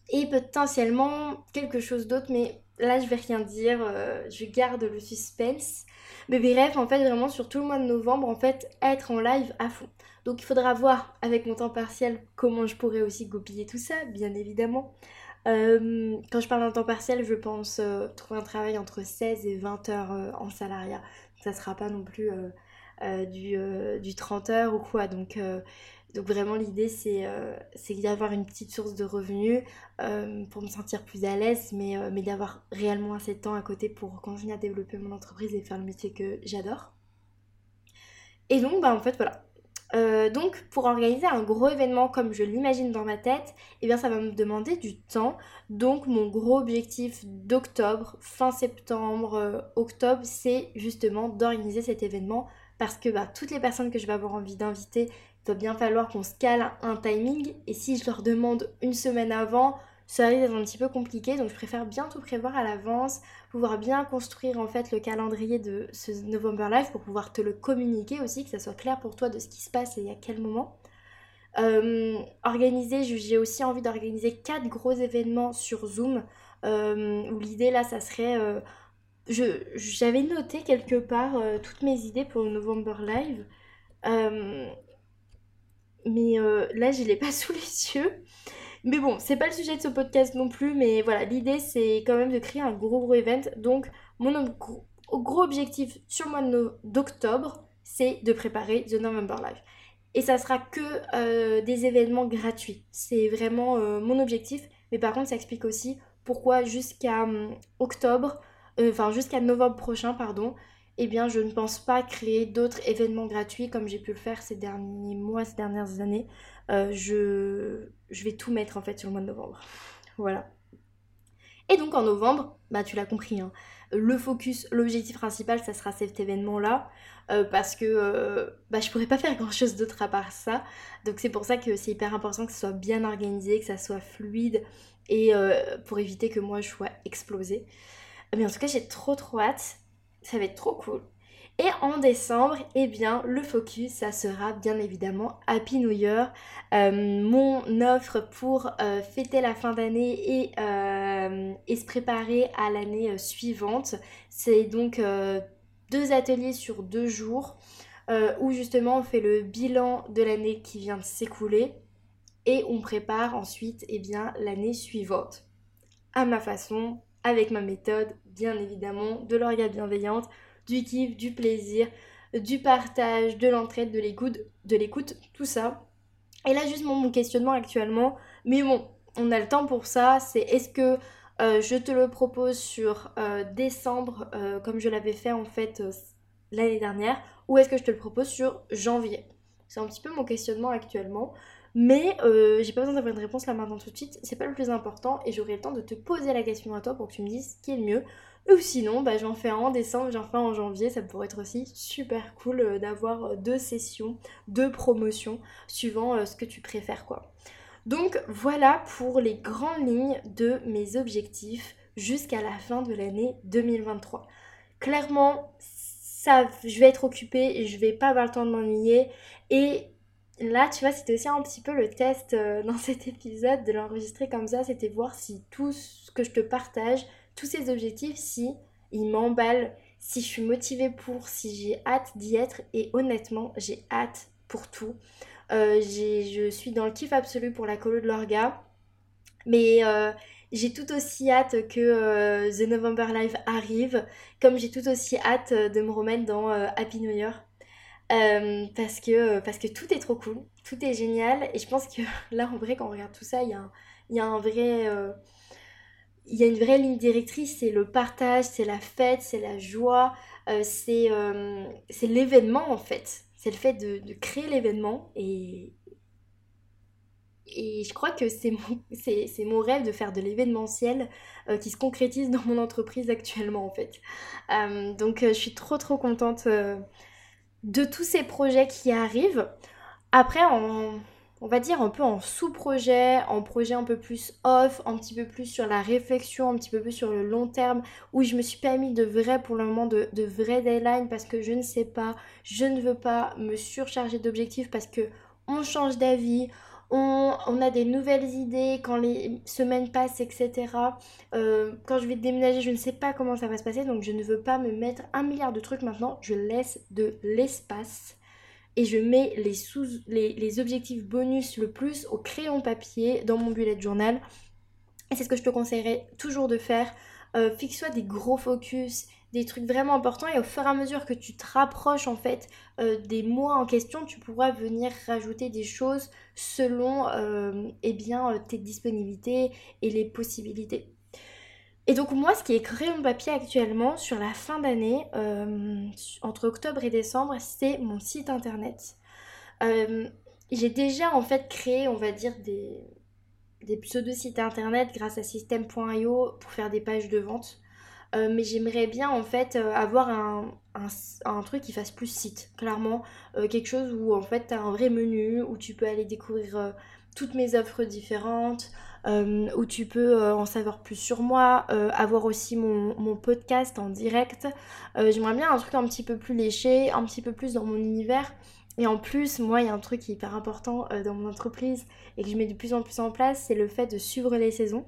S1: et potentiellement quelque chose d'autre, mais là je vais rien dire, euh, je garde le suspense. Mais bref, en fait, vraiment sur tout le mois de novembre, en fait, être en live à fond. Donc il faudra voir avec mon temps partiel comment je pourrais aussi goupiller tout ça, bien évidemment. Euh, quand je parle d'un temps partiel, je pense euh, trouver un travail entre 16 et 20 heures en salariat. Ça sera pas non plus du, du, 30 heures ou quoi. Donc donc vraiment l'idée euh, c'est d'avoir une petite source de revenus euh, pour me sentir plus à l'aise, mais, euh, mais d'avoir réellement assez de temps à côté pour continuer à développer mon entreprise et faire le métier que j'adore. Et donc bah en fait voilà. donc pour organiser un gros événement comme je l'imagine dans ma tête, eh bien ça va me demander du temps. Donc mon gros objectif d'octobre, fin septembre, octobre, c'est justement d'organiser cet événement parce que bah, toutes les personnes que je vais avoir envie d'inviter va bien falloir qu'on se cale un timing. Et si je leur demande une semaine avant, ça risque d'être un petit peu compliqué. Donc je préfère bien tout prévoir à l'avance, pouvoir bien construire en fait le calendrier de ce November Live pour pouvoir te le communiquer aussi, que ça soit clair pour toi de ce qui se passe et à quel moment. Euh, organiser, j'ai aussi envie d'organiser quatre gros événements sur Zoom. Euh, où l'idée là, ça serait. Euh, j'avais noté quelque part toutes mes idées pour le November Live mais euh, là je l'ai pas sous les yeux. Mais bon, c'est pas le sujet de ce podcast non plus, mais voilà, l'idée c'est quand même de créer un gros gros event. Donc mon gros, objectif sur le mois d'octobre, c'est de préparer The November Live. Et ça sera que euh, des événements gratuits. C'est vraiment euh, mon objectif. Mais par contre, ça explique aussi pourquoi jusqu'à hum, octobre, enfin jusqu'à novembre prochain, pardon, eh bien je ne pense pas créer d'autres événements gratuits comme j'ai pu le faire ces derniers mois, ces dernières années. Euh, je, vais tout mettre en fait sur le mois de novembre. Voilà. Et donc en novembre, bah tu l'as compris, hein, le focus, l'objectif principal, ça sera cet événement-là. Euh, parce que euh, bah, je pourrais pas faire grand chose d'autre à part ça. Donc c'est pour ça que c'est hyper important que ce soit bien organisé, que ça soit fluide et pour éviter que moi je sois explosée. Mais en tout cas, j'ai trop trop hâte ça va être trop cool. Et en décembre, eh bien, le focus, ça sera bien évidemment Happy New Year, euh, mon offre pour euh, fêter la fin d'année et, euh, se préparer à l'année suivante. C'est donc deux ateliers sur deux jours où justement on fait le bilan de l'année qui vient de s'écouler et on prépare ensuite eh bien, l'année suivante. À ma façon, avec ma méthode, bien évidemment, de l'orga bienveillante, du kiff, du plaisir, du partage, de l'entraide, de l'écoute, tout ça. Et là, juste mon, questionnement actuellement, mais bon, on a le temps pour ça, c'est est-ce que euh, je te le propose sur euh, décembre, euh, comme je l'avais fait en fait l'année dernière, ou est-ce que je te le propose sur janvier? C'est un petit peu mon questionnement actuellement. Mais euh, j'ai pas besoin d'avoir une réponse là maintenant tout de suite, c'est pas le plus important et j'aurai le temps de te poser la question à toi pour que tu me dises ce qui est le mieux. Ou sinon, bah, j'en fais un en décembre, j'en fais un en janvier, ça pourrait être aussi super cool euh, d'avoir euh, deux sessions, deux promotions, suivant ce que tu préfères quoi. Donc voilà pour les grandes lignes de mes objectifs jusqu'à la fin de l'année 2023. Clairement, ça, je vais être occupée je vais pas avoir le temps de m'ennuyer et là, tu vois, c'était aussi un petit peu le test euh, dans cet épisode de l'enregistrer comme ça, c'était voir si tout ce que je te partage, tous ces objectifs, si ils m'emballent, si je suis motivée pour, si j'ai hâte d'y être. Et honnêtement, j'ai hâte pour tout. Euh, je suis dans le kiff absolu pour la colo de l'orga. Mais euh, j'ai tout aussi hâte que The November Live arrive, comme j'ai tout aussi hâte de me remettre dans Happy New Year. Parce, que, parce que tout est trop cool, tout est génial. Et je pense que là, en vrai, quand on regarde tout ça, il y a y a un vrai il y a une vraie ligne directrice, c'est le partage, c'est la fête, c'est la joie, euh, euh, c'est l'événement en fait. C'est le fait de, créer l'événement et, et je crois que c'est mon, mon rêve de faire de l'événementiel euh, qui se concrétise dans mon entreprise actuellement en fait. donc je suis trop trop contente de tous ces projets qui arrivent. Après, on va dire un peu en sous-projet, en projet un peu plus off, un petit peu plus sur la réflexion, un petit peu plus sur le long terme, où je me suis pas mis de vrai pour le moment, de, de vrais deadlines parce que je ne sais pas, je ne veux pas me surcharger d'objectifs parce que on change d'avis, on, a des nouvelles idées quand les semaines passent, etc. Euh, quand je vais déménager, je ne sais pas comment ça va se passer, donc je ne veux pas me mettre un milliard de trucs maintenant, je laisse de l'espace et je mets les, objectifs bonus le plus au crayon papier dans mon bullet journal. Et c'est ce que je te conseillerais toujours de faire. Euh, fixe-toi des gros focus, des trucs vraiment importants et au fur et à mesure que tu te rapproches en fait euh, des mois en question, tu pourras venir rajouter des choses selon euh, eh bien, tes disponibilités et les possibilités. Et donc moi, ce qui est crayon papier actuellement sur la fin d'année, euh, entre octobre et décembre, c'est mon site internet. Euh, j'ai déjà en fait créé, on va dire, des, des pseudo-sites internet grâce à System.io pour faire des pages de vente. Euh, mais j'aimerais bien en fait avoir un, un, truc qui fasse plus site, clairement. quelque chose où en fait tu as un vrai menu, où tu peux aller découvrir toutes mes offres différentes, euh, où tu peux euh, en savoir plus sur moi, euh, avoir aussi mon, podcast en direct. J'aimerais bien un truc un petit peu plus léché, un petit peu plus dans mon univers. Et en plus, moi, il y a un truc qui est hyper important dans mon entreprise et que je mets de plus en plus en place, c'est le fait de suivre les saisons.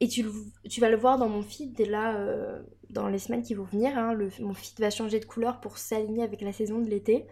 S1: Et tu, tu, vas le voir dans mon feed là, dans les semaines qui vont venir. Hein, mon feed va changer de couleur pour s'aligner avec la saison de l'été.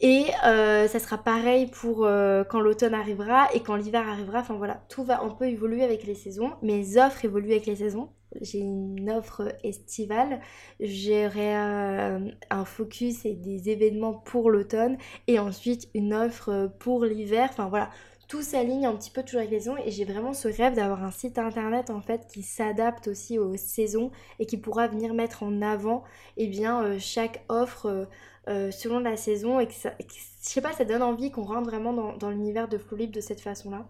S1: Et euh, ça sera pareil pour euh, quand l'automne arrivera et quand l'hiver arrivera. Enfin voilà, tout va un peu évoluer avec les saisons. Mes offres évoluent avec les saisons. J'ai une offre estivale, j'aurai euh, un focus et des événements pour l'automne et ensuite une offre pour l'hiver. Enfin voilà, tout s'aligne un petit peu toujours avec les saisons et j'ai vraiment ce rêve d'avoir un site internet en fait qui s'adapte aussi aux saisons et qui pourra venir mettre en avant eh bien chaque offre euh, selon la saison et que, ça, je sais pas, ça donne envie qu'on rentre vraiment dans, l'univers de Flow Libre de cette façon-là.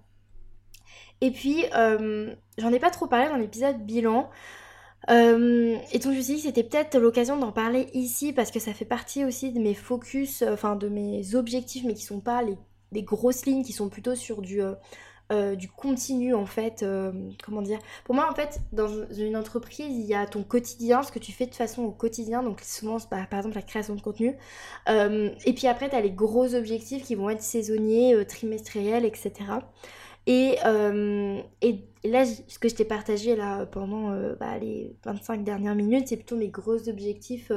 S1: Et puis, euh, j'en ai pas trop parlé dans l'épisode bilan. Euh, et donc je me suis dit que c'était peut-être l'occasion d'en parler ici parce que ça fait partie aussi de mes focus, enfin de mes objectifs, mais qui sont pas les, les grosses lignes, qui sont plutôt sur du euh, du continu en fait. Euh, comment dire Pour moi en fait, dans une entreprise, il y a ton quotidien, ce que tu fais de façon au quotidien, donc souvent par exemple la création de contenu. Euh, et puis après, tu as les gros objectifs qui vont être saisonniers, trimestriels, etc. Et, et, là, ce que je t'ai partagé là pendant bah, les 25 dernières minutes, c'est plutôt mes gros objectifs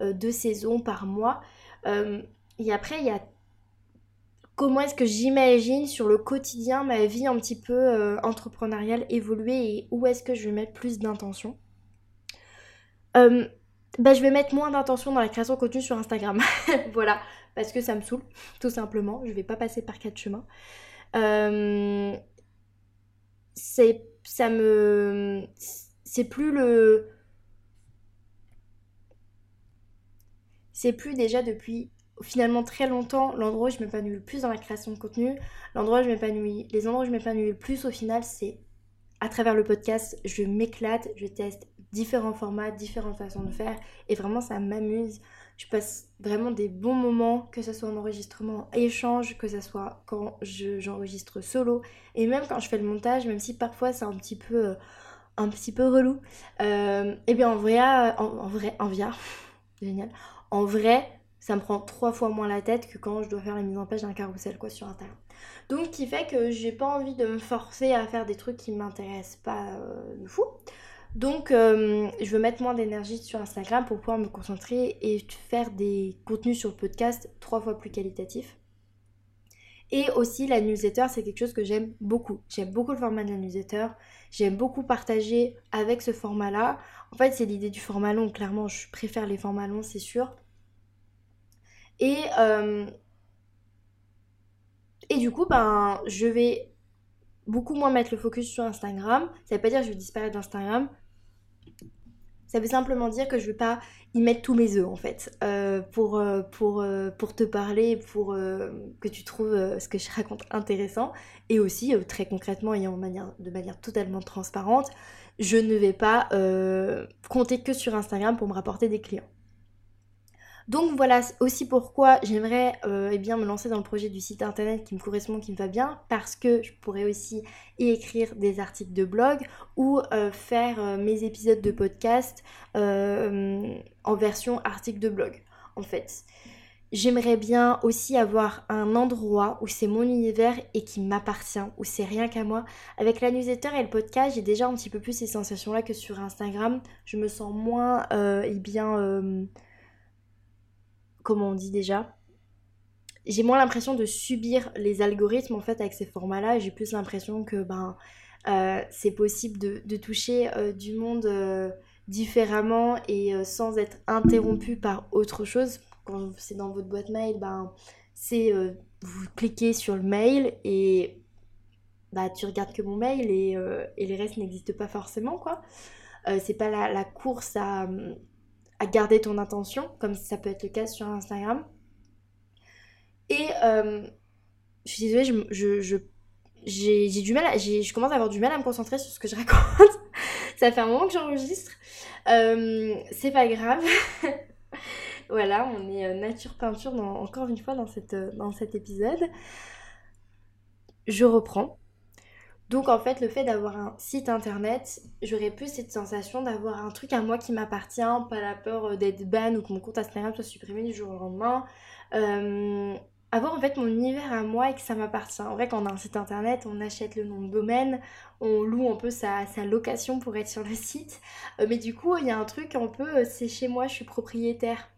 S1: de saison par mois. et après, il y a comment est-ce que j'imagine sur le quotidien ma vie un petit peu euh, entrepreneuriale évoluer et où est-ce que je vais mettre plus d'intention? Bah, je vais mettre moins d'intention dans la création de contenu sur Instagram. voilà, parce que ça me saoule, tout simplement. Je vais pas passer par quatre chemins. C'est plus le c'est plus déjà depuis finalement très longtemps l'endroit où je m'épanouis le plus dans la création de contenu, l'endroit où je m'épanouis, les endroits où je m'épanouis le plus au final, c'est à travers le podcast, je m'éclate, je teste différents formats, différentes façons de faire et vraiment ça m'amuse. Je passe vraiment des bons moments, que ce soit en enregistrement, échange, que ce soit quand j'enregistre solo et même quand je fais le montage, même si parfois c'est un petit peu euh, un petit peu relou. Euh, et bien en vrai, en, en vrai, en via, génial. En vrai, ça me prend trois fois moins la tête que quand je dois faire la mise en page d'un carrousel quoi sur Instagram. Donc qui fait que j'ai pas envie de me forcer à faire des trucs qui m'intéressent pas euh, du fou. Donc euh, je veux mettre moins d'énergie sur Instagram pour pouvoir me concentrer et faire des contenus sur le podcast trois fois plus qualitatifs. Et aussi la newsletter, c'est quelque chose que j'aime beaucoup. J'aime beaucoup le format de la newsletter. J'aime beaucoup partager avec ce format-là. En fait, c'est l'idée du format long. Clairement, je préfère les formats longs, c'est sûr. Et, euh, et du coup, ben, je vais beaucoup moins mettre le focus sur Instagram. Ça veut pas dire que je vais disparaître d'Instagram. Ça veut simplement dire que je vais pas y mettre tous mes œufs en fait euh, pour, euh, pour, pour te parler, pour que tu trouves ce que je raconte intéressant et aussi très concrètement et de manière totalement transparente, je ne vais pas compter que sur Instagram pour me rapporter des clients. Donc voilà aussi pourquoi j'aimerais euh, eh bien me lancer dans le projet du site internet qui me correspond, qui me va bien, parce que je pourrais aussi y écrire des articles de blog ou euh, faire euh, mes épisodes de podcast en version article de blog en fait. J'aimerais bien aussi avoir un endroit où c'est mon univers et qui m'appartient, où c'est rien qu'à moi. Avec la newsletter et le podcast, j'ai déjà un petit peu plus ces sensations-là que sur Instagram. Je me sens moins, eh bien, comment on dit déjà j'ai moins l'impression de subir les algorithmes en fait avec ces formats-là. J'ai plus l'impression que ben euh, c'est possible de, toucher euh, du monde euh, différemment et sans être interrompu par autre chose. Quand c'est dans votre boîte mail, ben c'est vous cliquez sur le mail et bah tu regardes que mon mail et, et les restes n'existent pas forcément quoi. c'est pas la course à à garder ton intention, comme ça peut être le cas sur Instagram. Et euh, je suis désolée, je, j'ai, du mal, je commence à avoir du mal à me concentrer sur ce que je raconte. ça fait un moment que j'enregistre. Euh, c'est pas grave. voilà, on est euh, nature peinture encore une fois dans, cette, dans cet épisode. Je reprends. Donc en fait, le fait d'avoir un site internet, j'aurais plus cette sensation d'avoir un truc à moi qui m'appartient, pas la peur euh, d'être ban ou que mon compte Instagram soit supprimé du jour au lendemain. Euh, avoir en fait mon univers à moi et que ça m'appartient. En vrai, quand on a un site internet, on achète le nom de domaine, on loue un peu sa, location pour être sur le site. Euh, mais du coup, il y a un truc un peu, c'est chez moi, je suis propriétaire.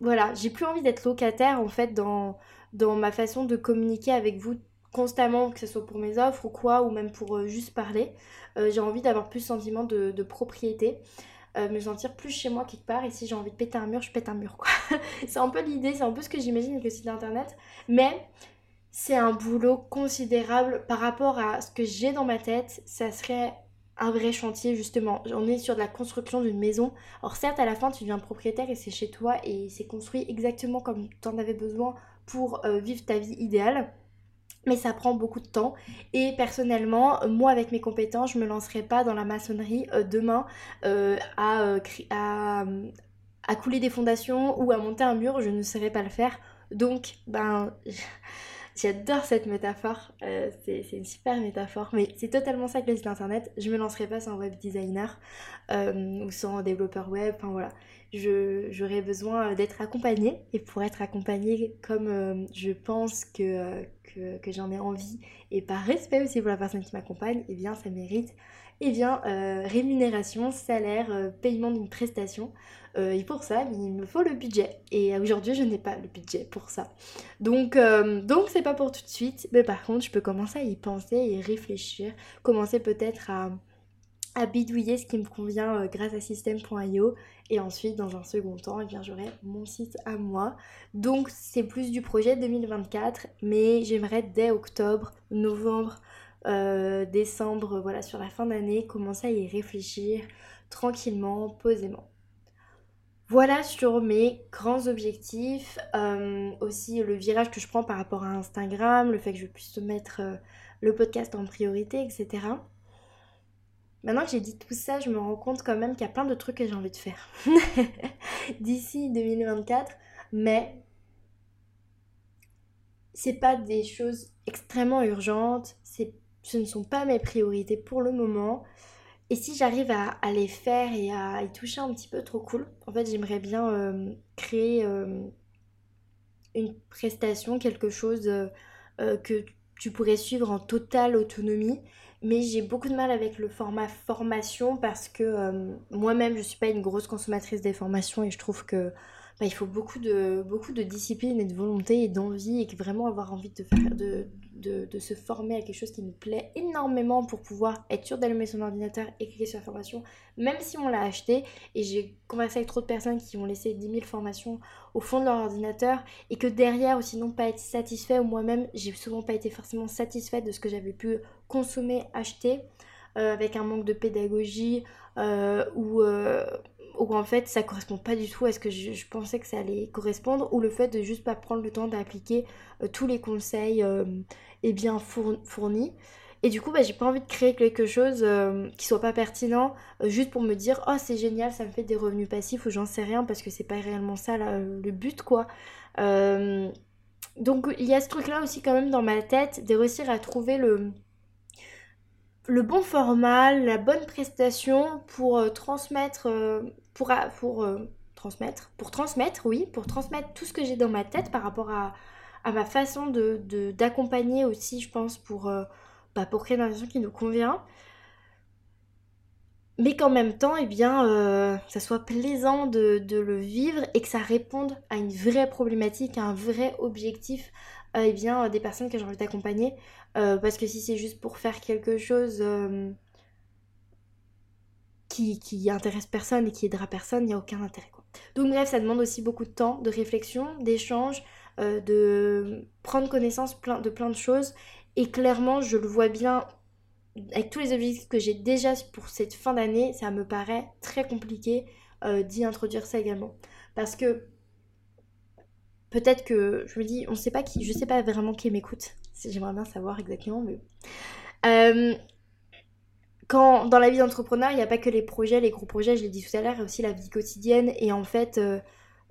S1: voilà, j'ai plus envie d'être locataire en fait dans, dans ma façon de communiquer avec vous constamment, que ce soit pour mes offres ou quoi, ou même pour euh, juste parler. Euh, j'ai envie d'avoir plus sentiment de, propriété, euh, me sentir plus chez moi quelque part. Et si j'ai envie de péter un mur, je pète un mur, quoi. c'est un peu l'idée, c'est un peu ce que j'imagine avec le site internet. Mais c'est un boulot considérable par rapport à ce que j'ai dans ma tête. Ça serait un vrai chantier justement. On est sur de la construction d'une maison. Or certes à la fin tu deviens propriétaire et c'est chez toi et c'est construit exactement comme tu en avais besoin pour vivre ta vie idéale mais ça prend beaucoup de temps. Et personnellement moi avec mes compétences je me lancerai pas dans la maçonnerie euh, demain euh, euh, à, couler des fondations ou à monter un mur. Je ne saurais pas le faire. Donc ben j'adore cette métaphore. C'est une super métaphore. Mais c'est totalement ça que le site internet je me lancerai pas sans web designer ou sans développeur web. Enfin voilà. J'aurais besoin d'être accompagnée. Et pour être accompagnée comme je pense que que, j'en ai envie et par respect aussi pour la personne qui m'accompagne, et eh bien ça mérite eh bien, euh, rémunération, salaire, euh, paiement d'une prestation. Euh, et pour ça, il me faut le budget. Et aujourd'hui, je n'ai pas le budget pour ça. Donc, donc c'est pas pour tout de suite. Mais par contre, je peux commencer à y penser et réfléchir. Commencer peut-être à, bidouiller ce qui me convient grâce à system.io et ensuite, dans un second temps, eh bien, j'aurai mon site à moi. Donc, c'est plus du projet 2024, mais j'aimerais dès octobre, novembre, euh, décembre, voilà, sur la fin d'année, commencer à y réfléchir tranquillement, posément. Voilà sur mes grands objectifs, euh, aussi le virage que je prends par rapport à Instagram, le fait que je puisse mettre euh, le podcast en priorité, etc. Maintenant que j'ai dit tout ça, je me rends compte quand même qu'il y a plein de trucs que j'ai envie de faire d'ici 2024, mais c'est pas des choses extrêmement urgentes, ce ne sont pas mes priorités pour le moment. Et si j'arrive à, les faire et à y toucher un petit peu, trop cool. En fait, j'aimerais bien euh, créer euh, une prestation, quelque chose euh, que tu pourrais suivre en totale autonomie mais j'ai beaucoup de mal avec le format formation parce que moi-même je suis pas une grosse consommatrice des formations et je trouve que bah, il faut beaucoup de, beaucoup de discipline et de volonté et d'envie et vraiment avoir envie de, de, de, se former à quelque chose qui nous plaît énormément pour pouvoir être sûr d'allumer son ordinateur et cliquer sur la formation, même si on l'a acheté. Et j'ai conversé avec trop de personnes qui ont laissé 10 000 formations au fond de leur ordinateur et que derrière, ou sinon pas être satisfait, ou moi-même, j'ai souvent pas été forcément satisfaite de ce que j'avais pu consommer, acheter, euh, avec un manque de pédagogie euh, ou. Euh, ou en fait ça correspond pas du tout à ce que je, pensais que ça allait correspondre, ou le fait de juste pas prendre le temps d'appliquer tous les conseils est bien fourni. Et du coup, bah, j'ai pas envie de créer quelque chose euh, qui soit pas pertinent euh, juste pour me dire oh c'est génial, ça me fait des revenus passifs ou j'en sais rien parce que c'est pas réellement ça le but quoi. Euh, donc il y a ce truc là aussi quand même dans ma tête de réussir à trouver le, le bon format, la bonne prestation pour transmettre, pour, pour transmettre, pour transmettre, oui, pour transmettre tout ce que j'ai dans ma tête par rapport à, ma façon de d'accompagner aussi, je pense, pour, euh, bah, pour créer une relation qui nous convient. Mais qu'en même temps, eh bien, euh, ça soit plaisant de, le vivre et que ça réponde à une vraie problématique, à un vrai objectif euh, eh bien, des personnes que j'ai envie d'accompagner. Parce que si c'est juste pour faire quelque chose qui, qui intéresse personne et qui aidera personne, il n'y a aucun intérêt. Quoi. Donc bref, ça demande aussi beaucoup de temps, de réflexion, d'échange, euh, de prendre connaissance de plein de choses. Et clairement, je le vois bien avec tous les objectifs que j'ai déjà pour cette fin d'année, ça me paraît très compliqué euh, d'y introduire ça également. Parce que peut-être que je me dis, on sait pas qui, je sais pas vraiment qui m'écoute. J'aimerais bien savoir exactement, mais. Euh, quand dans la vie d'entrepreneur, il n'y a pas que les projets, les gros projets, je l'ai dit tout à l'heure, il y a aussi la vie quotidienne. Et en fait,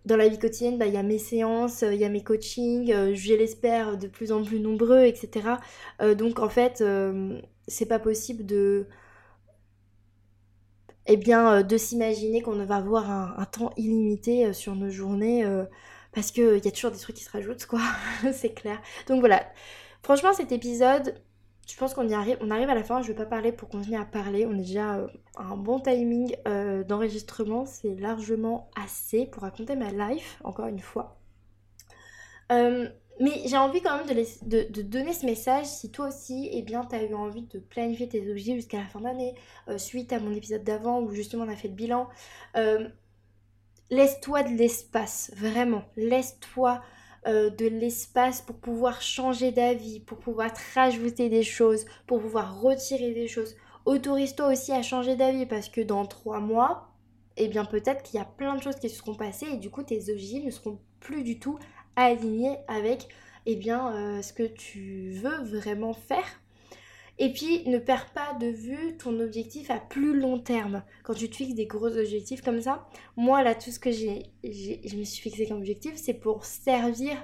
S1: dans la vie quotidienne, bah, il y a mes séances, euh, il y a mes coachings, euh, je l'espère de plus en plus nombreux, etc. Euh, donc en fait, c'est pas possible de, eh bien, de s'imaginer qu'on va avoir un, temps illimité sur nos journées parce qu'il y a toujours des trucs qui se rajoutent, quoi, c'est clair. Donc voilà, franchement, cet épisode, je pense qu'on y arrive, à la fin, je vais pas parler pour continuer à parler, on est déjà euh, à un bon timing euh, d'enregistrement, c'est largement assez pour raconter ma life, encore une fois. Euh, mais j'ai envie quand même de, donner ce message si toi aussi, eh bien, tu as eu envie de planifier tes objectifs jusqu'à la fin d'année, suite à mon épisode d'avant où justement on a fait le bilan. laisse-toi de l'espace, vraiment, laisse-toi euh, de l'espace pour pouvoir changer d'avis, pour pouvoir te rajouter des choses, pour pouvoir retirer des choses. Autorise-toi aussi à changer d'avis parce que dans trois mois, eh bien peut-être qu'il y a plein de choses qui se seront passées et du coup tes objectifs ne seront plus du tout alignés avec eh bien, euh, ce que tu veux vraiment faire et puis, ne perds pas de vue ton objectif à plus long terme. Quand tu te fixes des gros objectifs comme ça, moi, là, tout ce que j'ai, je me suis fixé comme objectif, c'est pour servir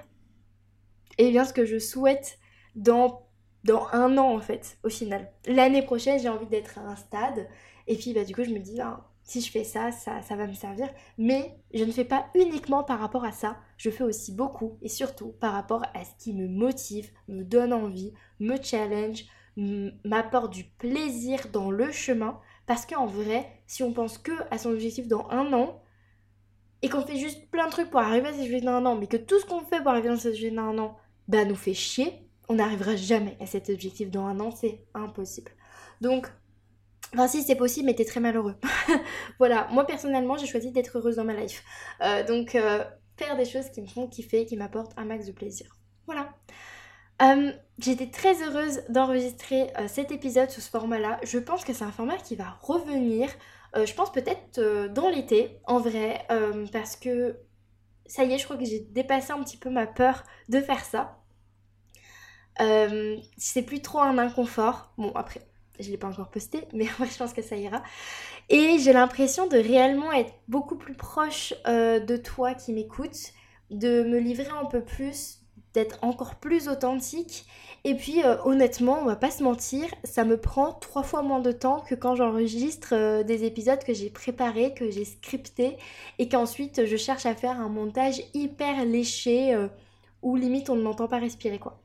S1: et bien, ce que je souhaite dans, dans un an, en fait, au final. L'année prochaine, j'ai envie d'être à un stade. Et puis, bah, du coup, je me dis, ben, si je fais ça, ça va me servir. Mais je ne fais pas uniquement par rapport à ça. Je fais aussi beaucoup et surtout par rapport à ce qui me motive, me donne envie, me challenge, m'apporte du plaisir dans le chemin. Parce qu'en vrai, si on pense que à son objectif dans un an, et qu'on fait juste plein de trucs pour arriver à cet objectif dans un an, mais que tout ce qu'on fait pour arriver à cet objectif dans un an, bah nous fait chier, on n'arrivera jamais à cet objectif dans un an, c'est impossible. Donc, enfin si c'est possible, mais t'es très malheureux. voilà, moi personnellement, j'ai choisi d'être heureuse dans ma life. Euh, donc, euh, faire des choses qui me font kiffer, qui m'apportent un max de plaisir. Voilà. Euh, j'étais très heureuse d'enregistrer euh, cet épisode sous ce format-là. Je pense que c'est un format qui va revenir, euh, je pense peut-être dans l'été, en vrai, parce que ça y est, je crois que j'ai dépassé un petit peu ma peur de faire ça. c'est plus trop un inconfort. Bon, après, je ne l'ai pas encore posté, mais je pense que ça ira. Et j'ai l'impression de réellement être beaucoup plus proche de toi qui m'écoutes, de me livrer un peu plus d'être encore plus authentique. Et puis euh, honnêtement, on va pas se mentir, ça me prend trois fois moins de temps que quand j'enregistre euh, des épisodes que j'ai préparés, que j'ai scriptés et qu'ensuite je cherche à faire un montage hyper léché euh, où limite on ne m'entend pas respirer quoi.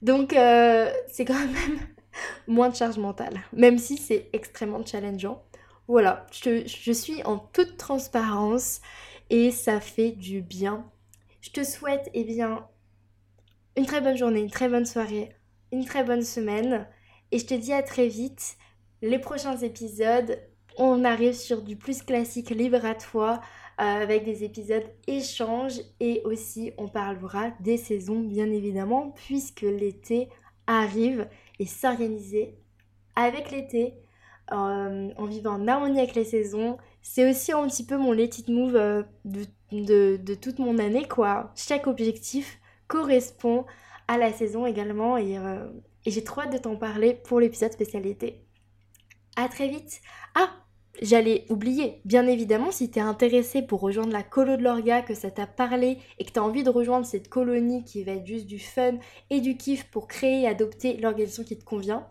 S1: Donc c'est quand même moins de charge mentale, même si c'est extrêmement challengeant. Voilà, je, je suis en toute transparence et ça fait du bien. Je te souhaite eh bien une très bonne journée, une très bonne soirée, une très bonne semaine et je te dis à très vite. Les prochains épisodes, on arrive sur du plus classique libre à toi euh, avec des épisodes échanges et aussi on parlera des saisons bien évidemment puisque l'été arrive et s'organiser avec l'été euh, en vivant en harmonie avec les saisons. C'est aussi un petit peu mon let move euh, de, toute mon année quoi. Chaque objectif correspond à la saison également et, euh, et j'ai trop hâte de t'en parler pour l'épisode spécialité. À très vite. Ah, J'allais oublier, bien évidemment, si t'es intéressé pour rejoindre la colo de l'orga, que ça t'a parlé et que t'as envie de rejoindre cette colonie qui va être juste du fun et du kiff pour créer et adopter l'organisation qui te convient,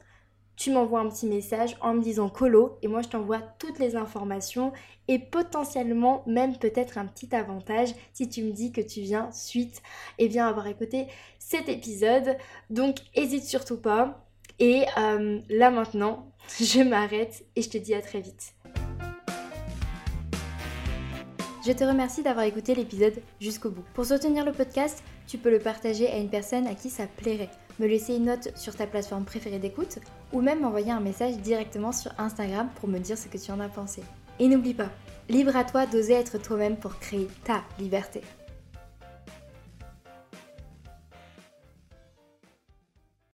S1: tu m'envoies un petit message en me disant colo et moi je t'envoie toutes les informations et potentiellement même peut-être un petit avantage si tu me dis que tu viens suite et bien avoir écouté cet épisode. Donc hésite surtout pas. Et euh, là maintenant, je m'arrête et je te dis à très vite. Je te remercie d'avoir écouté l'épisode jusqu'au bout. Pour soutenir le podcast, tu peux le partager à une personne à qui ça plairait, me laisser une note sur ta plateforme préférée d'écoute ou même m'envoyer un message directement sur Instagram pour me dire ce que tu en as pensé. Et n'oublie pas, libre à toi d'oser être toi-même pour créer ta liberté.